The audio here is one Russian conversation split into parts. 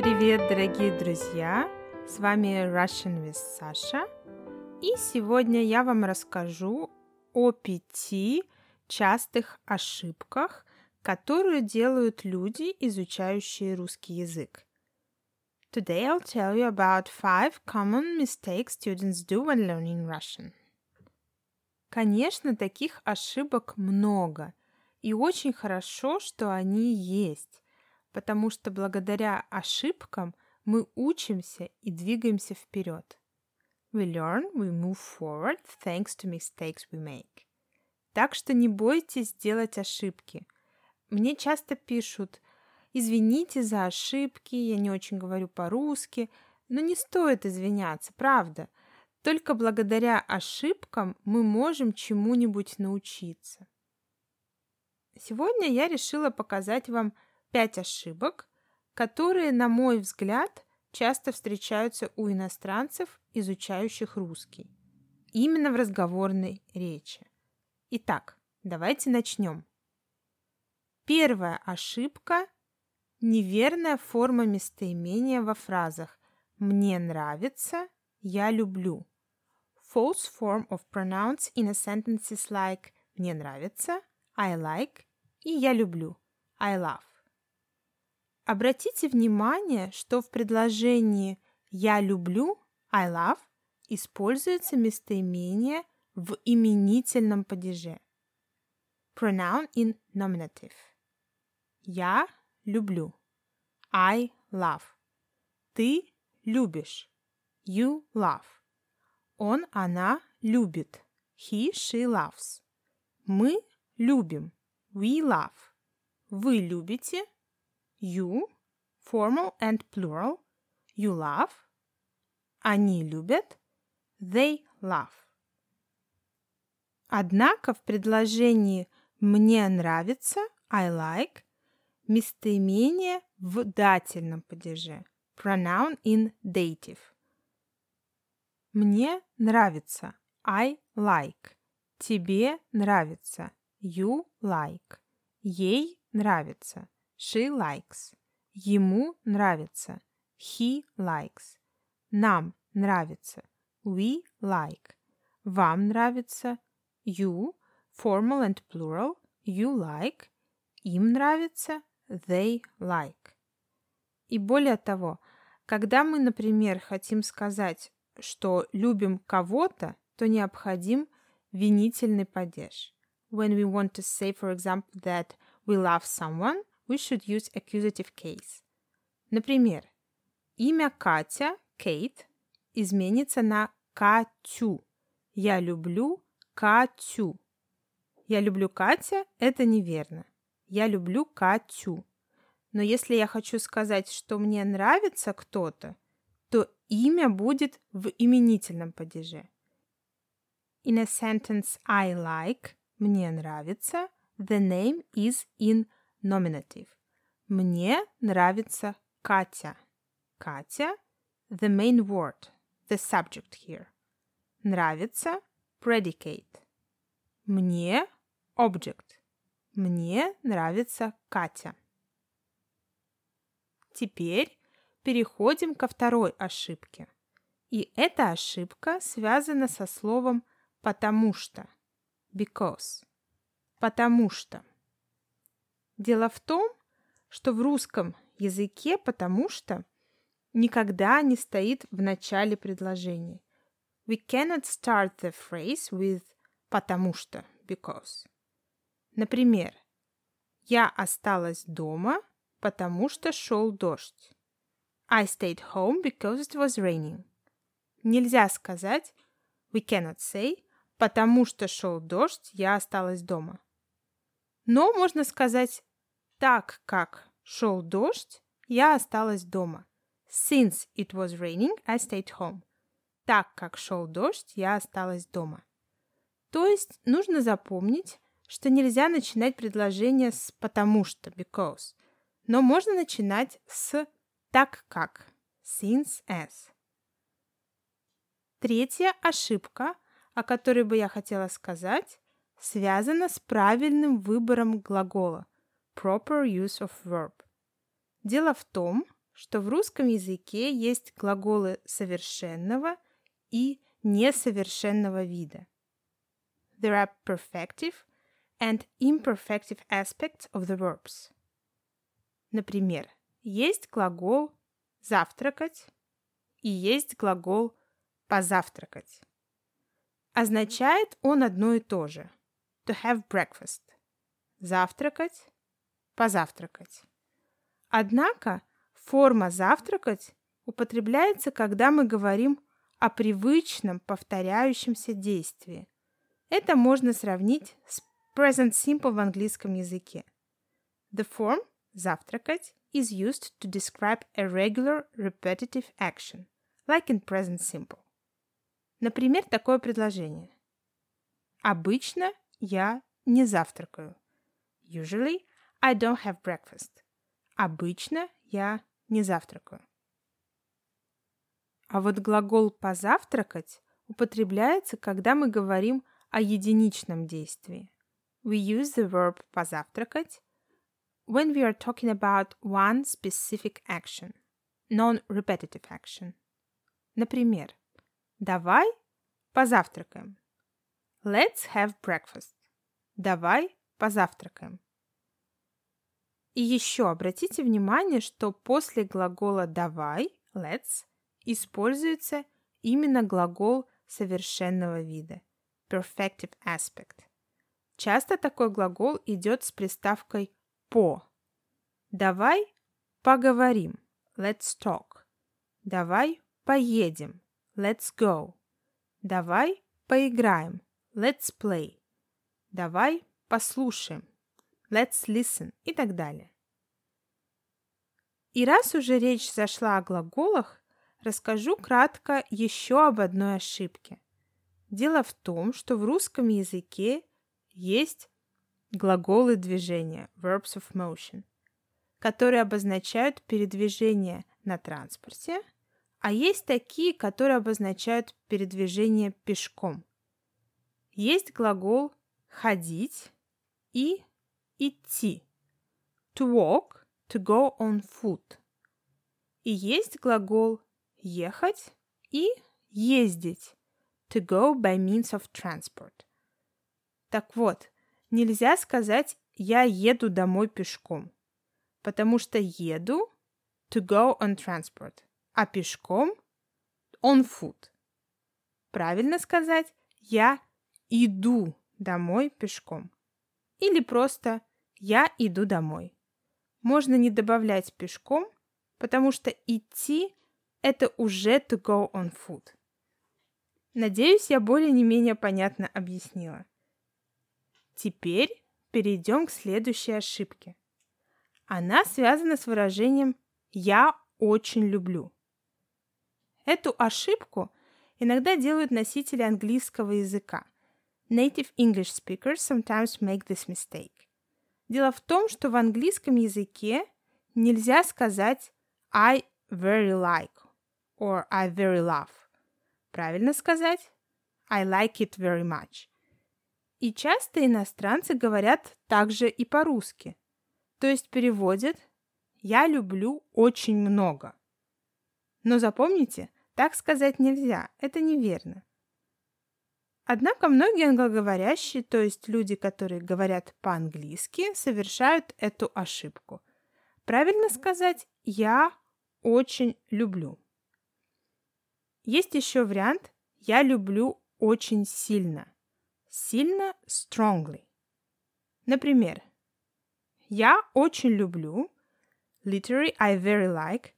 Привет, дорогие друзья! С вами Russian with Sasha. И сегодня я вам расскажу о пяти частых ошибках, которые делают люди, изучающие русский язык. Today I'll tell you about five common mistakes students do when learning Russian. Конечно, таких ошибок много, и очень хорошо, что они есть, потому что благодаря ошибкам мы учимся и двигаемся вперед. We learn, we move forward thanks to mistakes we make. Так что не бойтесь делать ошибки. Мне часто пишут, извините за ошибки, я не очень говорю по-русски, но не стоит извиняться, правда. Только благодаря ошибкам мы можем чему-нибудь научиться. Сегодня я решила показать вам пять ошибок, которые, на мой взгляд, часто встречаются у иностранцев, изучающих русский. Именно в разговорной речи. Итак, давайте начнем. Первая ошибка – неверная форма местоимения во фразах «мне нравится», «я люблю». False form of pronouns in a sentences like «мне нравится», «I like» и «я люблю», «I love». Обратите внимание, что в предложении «я люблю» I love используется местоимение в именительном падеже. Pronoun in nominative. Я люблю. I love. Ты любишь. You love. Он, она любит. He, she loves. Мы любим. We love. Вы любите. You, formal and plural. You love. Они любят. They love. Однако в предложении «мне нравится» I like местоимение в дательном падеже pronoun in dative. Мне нравится I like. Тебе нравится you like. Ей нравится She likes. Ему нравится. He likes. Нам нравится. We like. Вам нравится. You, formal and plural. You like. Им нравится. They like. И более того, когда мы, например, хотим сказать, что любим кого-то, то необходим винительный падеж. When we want to say, for example, that we love someone, we should use accusative case. Например, имя Катя, Кейт, изменится на Катю. Я люблю Катю. Я люблю Катя – это неверно. Я люблю Катю. Но если я хочу сказать, что мне нравится кто-то, то имя будет в именительном падеже. In a sentence I like – мне нравится, the name is in nominative. Мне нравится Катя. Катя – the main word, the subject here. Нравится – predicate. Мне – object. Мне нравится Катя. Теперь переходим ко второй ошибке. И эта ошибка связана со словом «потому что» – because. Потому что. Дело в том, что в русском языке потому что никогда не стоит в начале предложения. We cannot start the phrase with потому что, because. Например, я осталась дома, потому что шел дождь. I stayed home because it was raining. Нельзя сказать we cannot say потому что шел дождь, я осталась дома. Но можно сказать так как шел дождь, я осталась дома. Since it was raining, I stayed home. Так как шел дождь, я осталась дома. То есть нужно запомнить, что нельзя начинать предложение с потому что, because, но можно начинать с так как, since as. Третья ошибка, о которой бы я хотела сказать, связана с правильным выбором глагола – proper use of verb. Дело в том, что в русском языке есть глаголы совершенного и несовершенного вида. There are perfective and imperfective aspects of the verbs. Например, есть глагол «завтракать» и есть глагол «позавтракать». Означает он одно и то же – to have breakfast – завтракать, позавтракать. Однако форма «завтракать» употребляется, когда мы говорим о привычном повторяющемся действии. Это можно сравнить с present simple в английском языке. The form «завтракать» is used to describe a regular repetitive action, like in present simple. Например, такое предложение. Обычно я не завтракаю. Usually I don't have breakfast. Обычно я не завтракаю. А вот глагол «позавтракать» употребляется, когда мы говорим о единичном действии. We use the verb «позавтракать» when we are talking about one specific action, non-repetitive action. Например, давай позавтракаем. Let's have breakfast. Давай позавтракаем. И еще обратите внимание, что после глагола «давай» let's используется именно глагол совершенного вида perfective aspect. Часто такой глагол идет с приставкой по. Давай поговорим. Let's talk. Давай поедем. Let's go. Давай поиграем. Let's play. Давай послушаем. Let's listen и так далее. И раз уже речь зашла о глаголах, расскажу кратко еще об одной ошибке. Дело в том, что в русском языке есть глаголы движения, verbs of motion, которые обозначают передвижение на транспорте, а есть такие, которые обозначают передвижение пешком. Есть глагол ходить и идти. To walk, to go on foot. И есть глагол ехать и ездить. To go by means of transport. Так вот, нельзя сказать «я еду домой пешком», потому что «еду» to go on transport, а пешком on foot. Правильно сказать «я иду домой пешком» или просто «я иду домой». Можно не добавлять пешком, потому что идти – это уже to go on foot. Надеюсь, я более не менее понятно объяснила. Теперь перейдем к следующей ошибке. Она связана с выражением «я очень люблю». Эту ошибку иногда делают носители английского языка. Native English speakers sometimes make this mistake. Дело в том, что в английском языке нельзя сказать I very like or I very love. Правильно сказать I like it very much. И часто иностранцы говорят также и по-русски. То есть переводят «я люблю очень много». Но запомните, так сказать нельзя, это неверно. Однако многие англоговорящие, то есть люди, которые говорят по-английски, совершают эту ошибку. Правильно сказать «я очень люблю». Есть еще вариант «я люблю очень сильно». Сильно strongly. Например, я очень люблю literally I very like.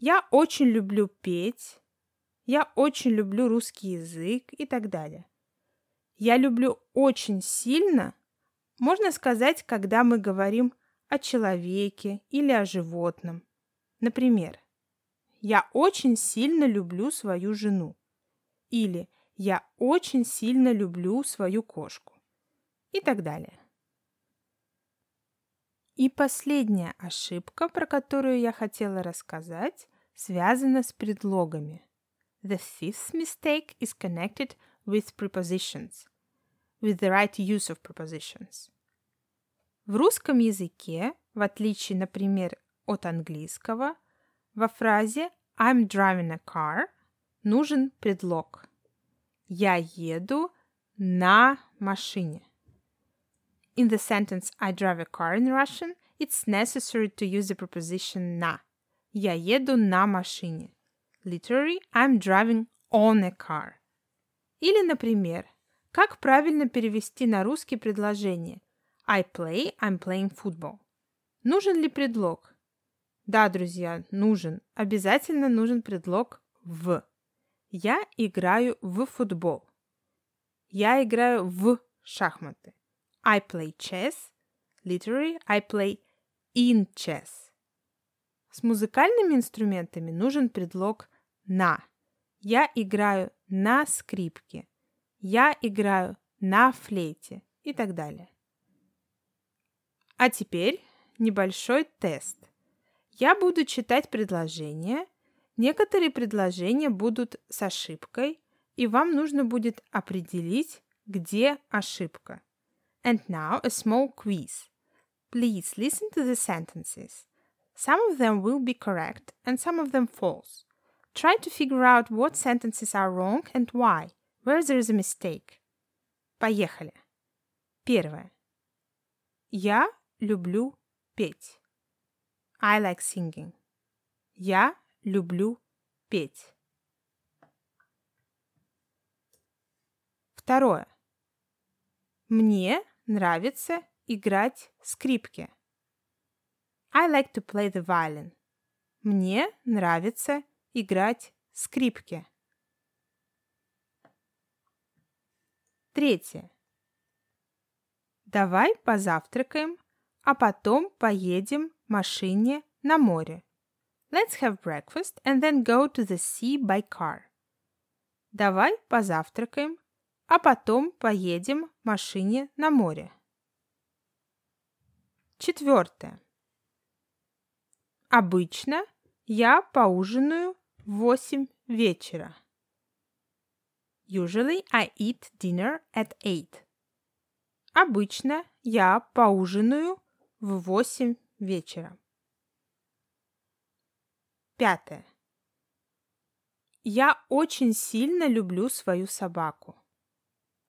Я очень люблю петь. Я очень люблю русский язык и так далее. Я люблю очень сильно, можно сказать, когда мы говорим о человеке или о животном. Например, я очень сильно люблю свою жену. Или я очень сильно люблю свою кошку. И так далее. И последняя ошибка, про которую я хотела рассказать, связана с предлогами. The fifth mistake is connected with prepositions, with the right use of prepositions. В русском языке, в отличие, например, от английского, Во фразе I'm driving a car нужен предлог. Я еду на машине. In the sentence I drive a car in Russian, it's necessary to use the preposition на. Я еду на машине. Literally, I'm driving on a car. Или, например, как правильно перевести на русский предложение I play, I'm playing football. Нужен ли предлог? Да, друзья, нужен. Обязательно нужен предлог в. Я играю в футбол. Я играю в шахматы. I play chess. Literally, I play in chess. С музыкальными инструментами нужен предлог на. Я играю на скрипке. Я играю на флейте и так далее. А теперь небольшой тест. Я буду читать предложения. Некоторые предложения будут с ошибкой, и вам нужно будет определить, где ошибка. And now a small quiz. Please listen to the sentences. Some of them will be correct and some of them false. Try to figure out what sentences are wrong and why, where there is a mistake. Поехали. Первое. Я люблю петь. I like singing. Я люблю петь. Второе. Мне нравится играть скрипки. I like to play the violin. Мне нравится играть скрипки. Третье. Давай позавтракаем, а потом поедем в машине на море. Let's have breakfast and then go to the sea by car. Давай позавтракаем, а потом поедем в машине на море. Четвертое. Обычно я поужинаю в восемь вечера. Usually I eat dinner at eight. Обычно я поужинаю в восемь вечера. Пятое. Я очень сильно люблю свою собаку.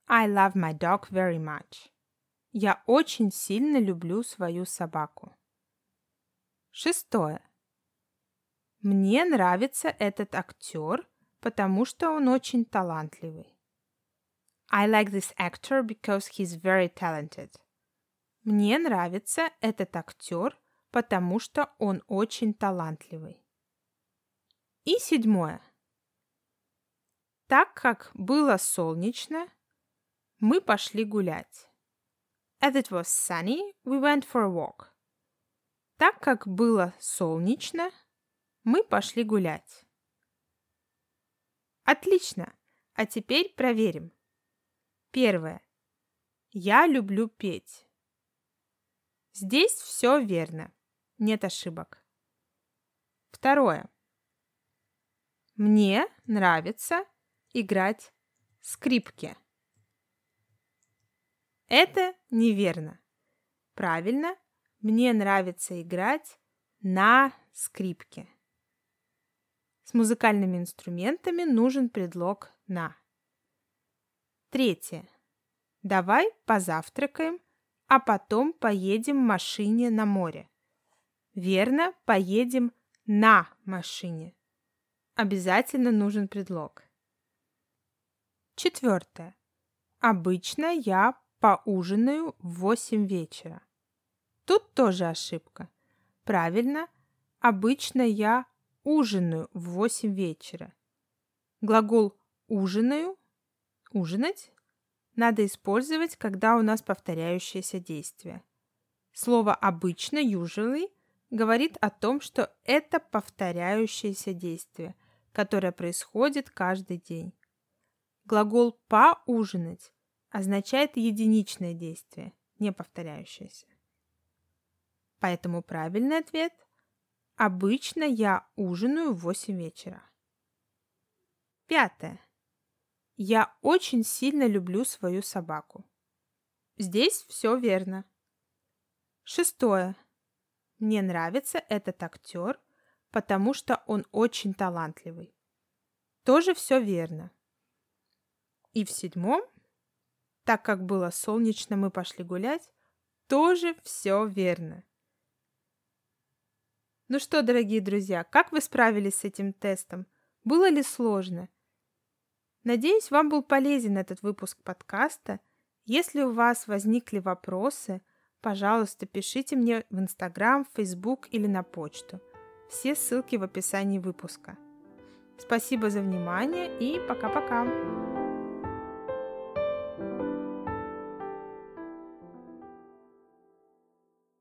I love my dog very much. Я очень сильно люблю свою собаку. Шестое. Мне нравится этот актер, потому что он очень талантливый. I like this actor because he's very talented. Мне нравится этот актер, потому что он очень талантливый. И седьмое. Так как было солнечно, мы пошли гулять. As it was sunny, we went for a walk. Так как было солнечно, мы пошли гулять. Отлично. А теперь проверим. Первое. Я люблю петь. Здесь все верно. Нет ошибок. Второе. Мне нравится играть скрипки. Это неверно. Правильно, мне нравится играть на скрипке. С музыкальными инструментами нужен предлог «на». Третье. Давай позавтракаем, а потом поедем в машине на море. Верно, поедем на машине обязательно нужен предлог. Четвертое. Обычно я поужинаю в 8 вечера. Тут тоже ошибка. Правильно, обычно я ужинаю в 8 вечера. Глагол ужинаю, ужинать надо использовать, когда у нас повторяющееся действие. Слово обычно, usually, говорит о том, что это повторяющееся действие, которое происходит каждый день. Глагол «поужинать» означает единичное действие, не повторяющееся. Поэтому правильный ответ – обычно я ужинаю в 8 вечера. Пятое. Я очень сильно люблю свою собаку. Здесь все верно. Шестое. Мне нравится этот актер, потому что он очень талантливый. Тоже все верно. И в седьмом, так как было солнечно, мы пошли гулять, тоже все верно. Ну что, дорогие друзья, как вы справились с этим тестом? Было ли сложно? Надеюсь, вам был полезен этот выпуск подкаста. Если у вас возникли вопросы, пожалуйста, пишите мне в Инстаграм, Фейсбук или на почту. Все ссылки в описании выпуска. Спасибо за внимание и пока-пока!